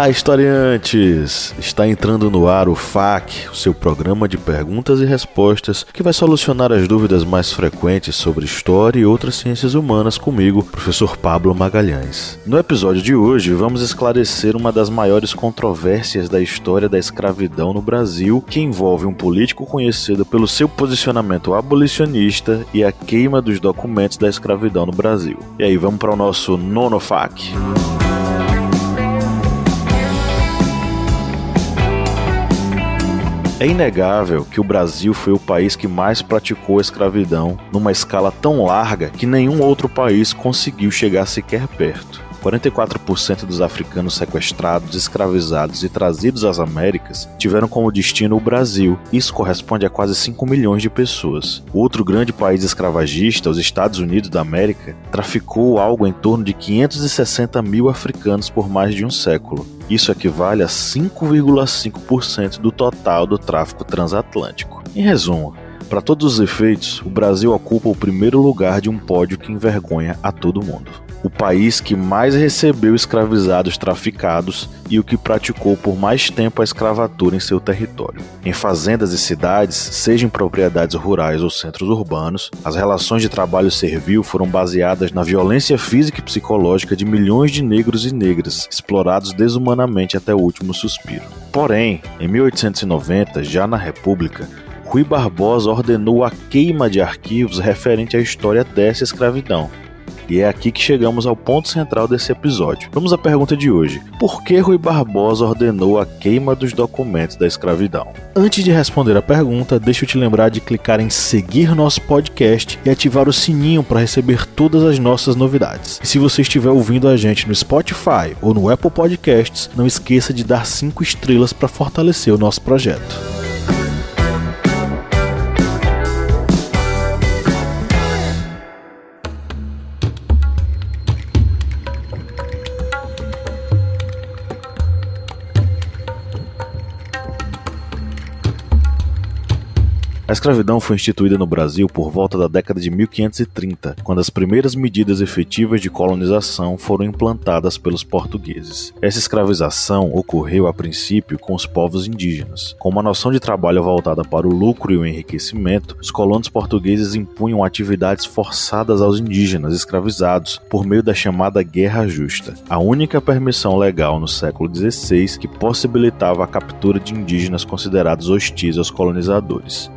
Olá, historiantes! Está entrando no ar o FAQ, o seu programa de perguntas e respostas que vai solucionar as dúvidas mais frequentes sobre história e outras ciências humanas comigo, professor Pablo Magalhães. No episódio de hoje, vamos esclarecer uma das maiores controvérsias da história da escravidão no Brasil, que envolve um político conhecido pelo seu posicionamento abolicionista e a queima dos documentos da escravidão no Brasil. E aí, vamos para o nosso nono FAQ. É inegável que o Brasil foi o país que mais praticou a escravidão numa escala tão larga que nenhum outro país conseguiu chegar sequer perto. 44% dos africanos sequestrados, escravizados e trazidos às Américas tiveram como destino o Brasil. Isso corresponde a quase 5 milhões de pessoas. Outro grande país escravagista, os Estados Unidos da América, traficou algo em torno de 560 mil africanos por mais de um século. Isso equivale a 5,5% do total do tráfico transatlântico. Em resumo, para todos os efeitos, o Brasil ocupa o primeiro lugar de um pódio que envergonha a todo mundo o país que mais recebeu escravizados traficados e o que praticou por mais tempo a escravatura em seu território. Em fazendas e cidades, seja em propriedades rurais ou centros urbanos, as relações de trabalho servil foram baseadas na violência física e psicológica de milhões de negros e negras, explorados desumanamente até o último suspiro. Porém, em 1890, já na República, Rui Barbosa ordenou a queima de arquivos referente à história dessa escravidão, e é aqui que chegamos ao ponto central desse episódio. Vamos à pergunta de hoje: Por que Rui Barbosa ordenou a queima dos documentos da escravidão? Antes de responder a pergunta, deixa eu te lembrar de clicar em seguir nosso podcast e ativar o sininho para receber todas as nossas novidades. E se você estiver ouvindo a gente no Spotify ou no Apple Podcasts, não esqueça de dar 5 estrelas para fortalecer o nosso projeto. A escravidão foi instituída no Brasil por volta da década de 1530, quando as primeiras medidas efetivas de colonização foram implantadas pelos portugueses. Essa escravização ocorreu a princípio com os povos indígenas. Com uma noção de trabalho voltada para o lucro e o enriquecimento, os colonos portugueses impunham atividades forçadas aos indígenas escravizados por meio da chamada Guerra Justa, a única permissão legal no século XVI que possibilitava a captura de indígenas considerados hostis aos colonizadores.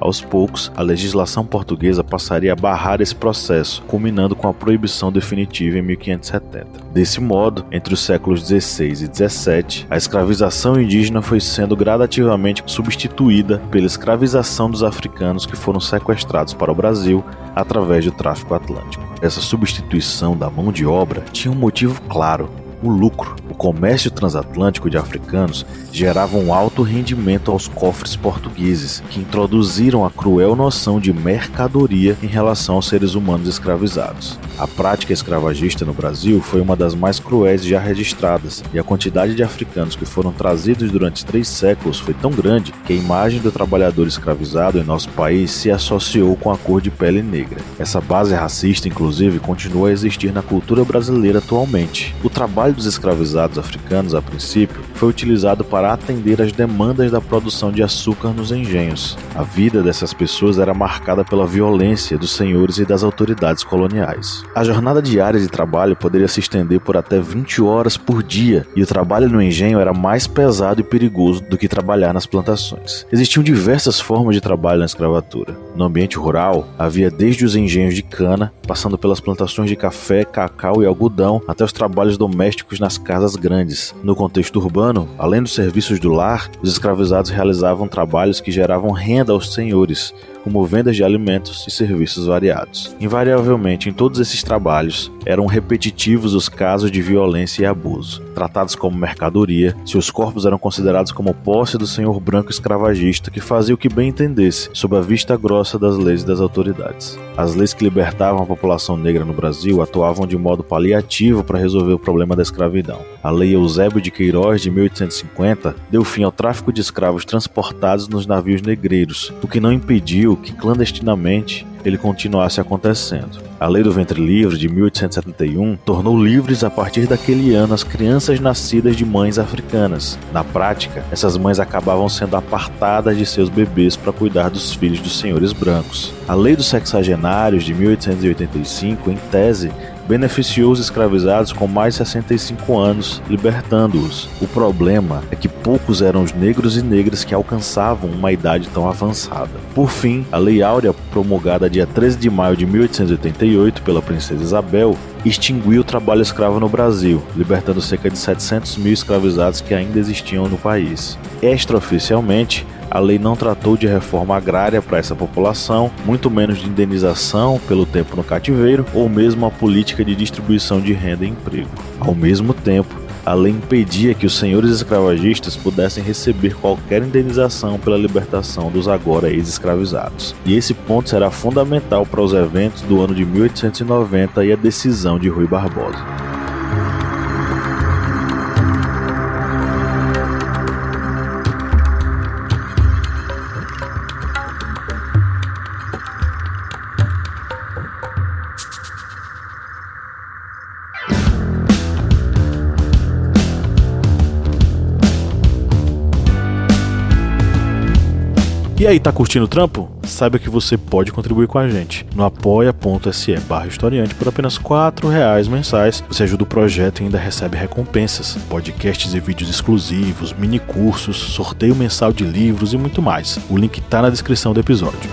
Aos poucos, a legislação portuguesa passaria a barrar esse processo, culminando com a proibição definitiva em 1570. Desse modo, entre os séculos XVI e XVII, a escravização indígena foi sendo gradativamente substituída pela escravização dos africanos que foram sequestrados para o Brasil através do tráfico atlântico. Essa substituição da mão de obra tinha um motivo claro: o lucro. O comércio transatlântico de africanos gerava um alto rendimento aos cofres portugueses, que introduziram a cruel noção de mercadoria em relação aos seres humanos escravizados. A prática escravagista no Brasil foi uma das mais cruéis já registradas, e a quantidade de africanos que foram trazidos durante três séculos foi tão grande que a imagem do trabalhador escravizado em nosso país se associou com a cor de pele negra. Essa base racista, inclusive, continua a existir na cultura brasileira atualmente. O trabalho trabalho dos escravizados africanos, a princípio, foi utilizado para atender às demandas da produção de açúcar nos engenhos. A vida dessas pessoas era marcada pela violência dos senhores e das autoridades coloniais. A jornada diária de trabalho poderia se estender por até 20 horas por dia, e o trabalho no engenho era mais pesado e perigoso do que trabalhar nas plantações. Existiam diversas formas de trabalho na escravatura. No ambiente rural, havia desde os engenhos de cana, passando pelas plantações de café, cacau e algodão, até os trabalhos domésticos domésticos nas casas grandes. No contexto urbano, além dos serviços do lar, os escravizados realizavam trabalhos que geravam renda aos senhores, como vendas de alimentos e serviços variados. Invariavelmente, em todos esses trabalhos, eram repetitivos os casos de violência e abuso. Tratados como mercadoria, seus corpos eram considerados como posse do senhor branco escravagista que fazia o que bem entendesse, sob a vista grossa das leis das autoridades. As leis que libertavam a população negra no Brasil atuavam de modo paliativo para resolver o problema da escravidão. A Lei Eusébio de Queiroz de 1850 deu fim ao tráfico de escravos transportados nos navios negreiros, o que não impediu que clandestinamente ele continuasse acontecendo. A Lei do Ventre Livre de 1871 tornou livres a partir daquele ano as crianças nascidas de mães africanas. Na prática, essas mães acabavam sendo apartadas de seus bebês para cuidar dos filhos dos senhores brancos. A Lei dos Sexagenários de 1885, em tese, beneficiou os escravizados com mais 65 anos, libertando-os. O problema é que poucos eram os negros e negras que alcançavam uma idade tão avançada. Por fim, a Lei Áurea, promulgada dia 13 de maio de 1888 pela princesa Isabel, extinguiu o trabalho escravo no Brasil, libertando cerca de 700 mil escravizados que ainda existiam no país. Extraoficialmente, a lei não tratou de reforma agrária para essa população, muito menos de indenização pelo tempo no cativeiro ou mesmo a política de distribuição de renda e emprego. Ao mesmo tempo, a lei impedia que os senhores escravagistas pudessem receber qualquer indenização pela libertação dos agora ex-escravizados. E esse ponto será fundamental para os eventos do ano de 1890 e a decisão de Rui Barbosa. E aí, tá curtindo o trampo? Saiba que você pode contribuir com a gente no apoia.se barra historiante por apenas R$ reais mensais. Você ajuda o projeto e ainda recebe recompensas, podcasts e vídeos exclusivos, mini cursos, sorteio mensal de livros e muito mais. O link tá na descrição do episódio.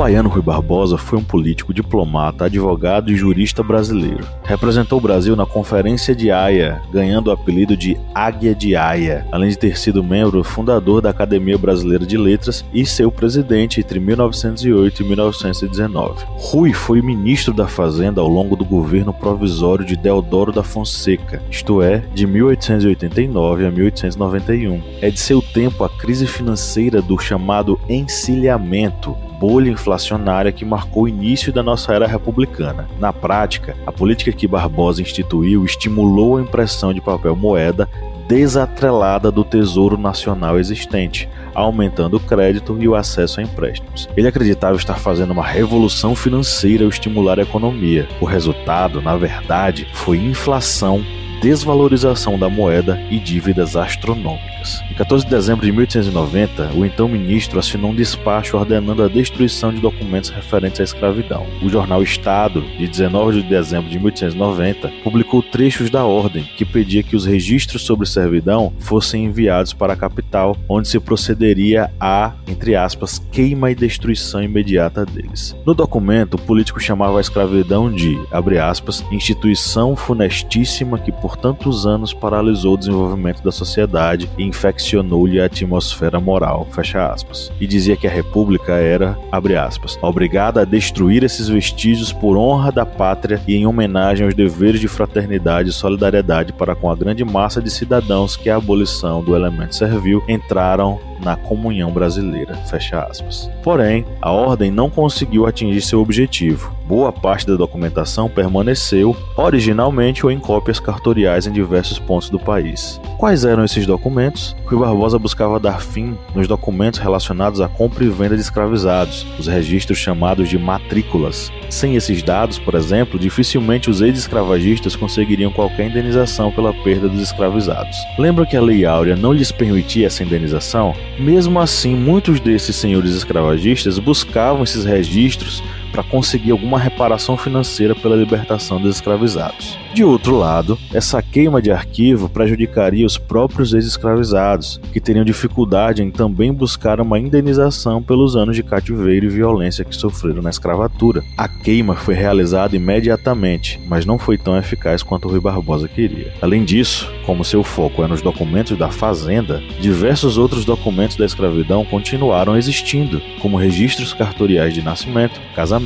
Baiano Rui Barbosa foi um político, diplomata, advogado e jurista brasileiro. Representou o Brasil na Conferência de Haia, ganhando o apelido de Águia de Haia, além de ter sido membro fundador da Academia Brasileira de Letras e seu presidente entre 1908 e 1919. Rui foi ministro da Fazenda ao longo do governo provisório de Deodoro da Fonseca, isto é, de 1889 a 1891. É de seu tempo a crise financeira do chamado encilhamento, bolha inflacionária que marcou o início da nossa era republicana. Na prática, a política que Barbosa instituiu estimulou a impressão de papel moeda desatrelada do Tesouro Nacional existente, aumentando o crédito e o acesso a empréstimos. Ele acreditava estar fazendo uma revolução financeira ao estimular a economia. O resultado, na verdade, foi inflação desvalorização da moeda e dívidas astronômicas. Em 14 de dezembro de 1890, o então ministro assinou um despacho ordenando a destruição de documentos referentes à escravidão. O jornal Estado, de 19 de dezembro de 1890, publicou trechos da ordem que pedia que os registros sobre servidão fossem enviados para a capital, onde se procederia a, entre aspas, queima e destruição imediata deles. No documento, o político chamava a escravidão de, abre aspas, instituição funestíssima que por por tantos anos paralisou o desenvolvimento da sociedade e infeccionou-lhe a atmosfera moral, fecha aspas. E dizia que a república era, abre aspas, obrigada a destruir esses vestígios por honra da pátria e em homenagem aos deveres de fraternidade e solidariedade para com a grande massa de cidadãos que a abolição do elemento servil entraram na comunhão brasileira. Fecha aspas. Porém, a ordem não conseguiu atingir seu objetivo. Boa parte da documentação permaneceu, originalmente ou em cópias cartoriais em diversos pontos do país. Quais eram esses documentos? Rui Barbosa buscava dar fim nos documentos relacionados à compra e venda de escravizados, os registros chamados de matrículas. Sem esses dados, por exemplo, dificilmente os ex-escravagistas conseguiriam qualquer indenização pela perda dos escravizados. Lembra que a Lei Áurea não lhes permitia essa indenização? Mesmo assim, muitos desses senhores escravagistas buscavam esses registros para conseguir alguma reparação financeira pela libertação dos escravizados. De outro lado, essa queima de arquivo prejudicaria os próprios ex-escravizados, que teriam dificuldade em também buscar uma indenização pelos anos de cativeiro e violência que sofreram na escravatura. A queima foi realizada imediatamente, mas não foi tão eficaz quanto Rui Barbosa queria. Além disso, como seu foco é nos documentos da fazenda, diversos outros documentos da escravidão continuaram existindo, como registros cartoriais de nascimento, casamento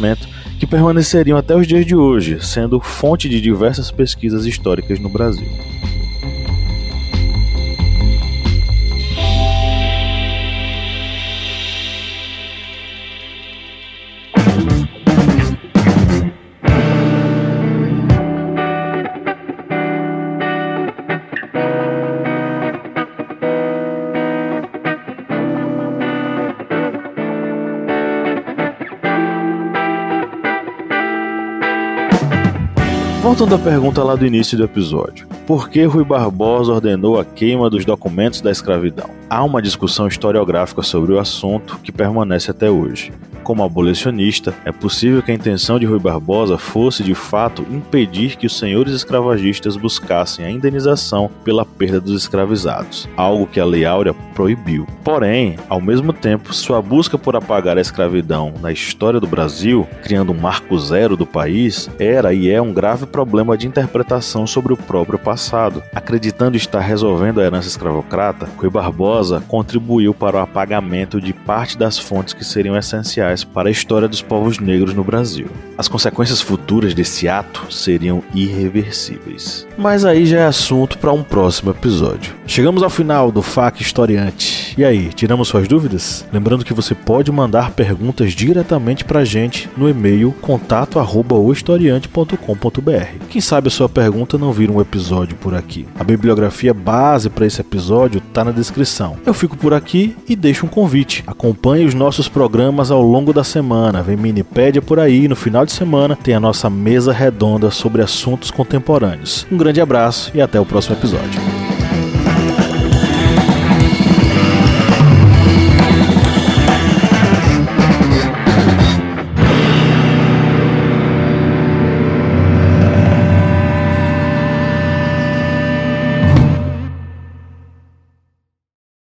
que permaneceriam até os dias de hoje, sendo fonte de diversas pesquisas históricas no Brasil. Voltando à pergunta lá do início do episódio: por que Rui Barbosa ordenou a queima dos documentos da escravidão? Há uma discussão historiográfica sobre o assunto que permanece até hoje. Como abolicionista, é possível que a intenção de Rui Barbosa fosse, de fato, impedir que os senhores escravagistas buscassem a indenização pela perda dos escravizados, algo que a Lei Áurea proibiu. Porém, ao mesmo tempo, sua busca por apagar a escravidão na história do Brasil, criando um marco zero do país, era e é um grave problema de interpretação sobre o próprio passado. Acreditando estar resolvendo a herança escravocrata, Rui Barbosa contribuiu para o apagamento de parte das fontes que seriam essenciais para a história dos povos negros no Brasil. As consequências futuras desse ato seriam irreversíveis. Mas aí já é assunto para um próximo episódio. Chegamos ao final do FAQ Historiante. E aí, tiramos suas dúvidas? Lembrando que você pode mandar perguntas diretamente para a gente no e-mail contato@ohistoriante.com.br. Quem sabe a sua pergunta não vira um episódio por aqui. A bibliografia base para esse episódio está na descrição. Eu fico por aqui e deixo um convite. Acompanhe os nossos programas ao longo da semana. Vem Minipédia por aí. No final de semana tem a nossa mesa redonda sobre assuntos contemporâneos. Um grande abraço e até o próximo episódio.